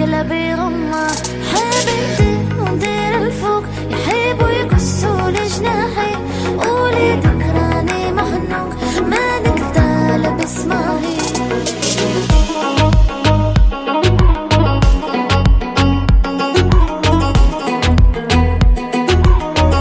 قلبي غمة حبيبتي ونطير الفوق يحيبوا يكسوا لجناحي. جناحي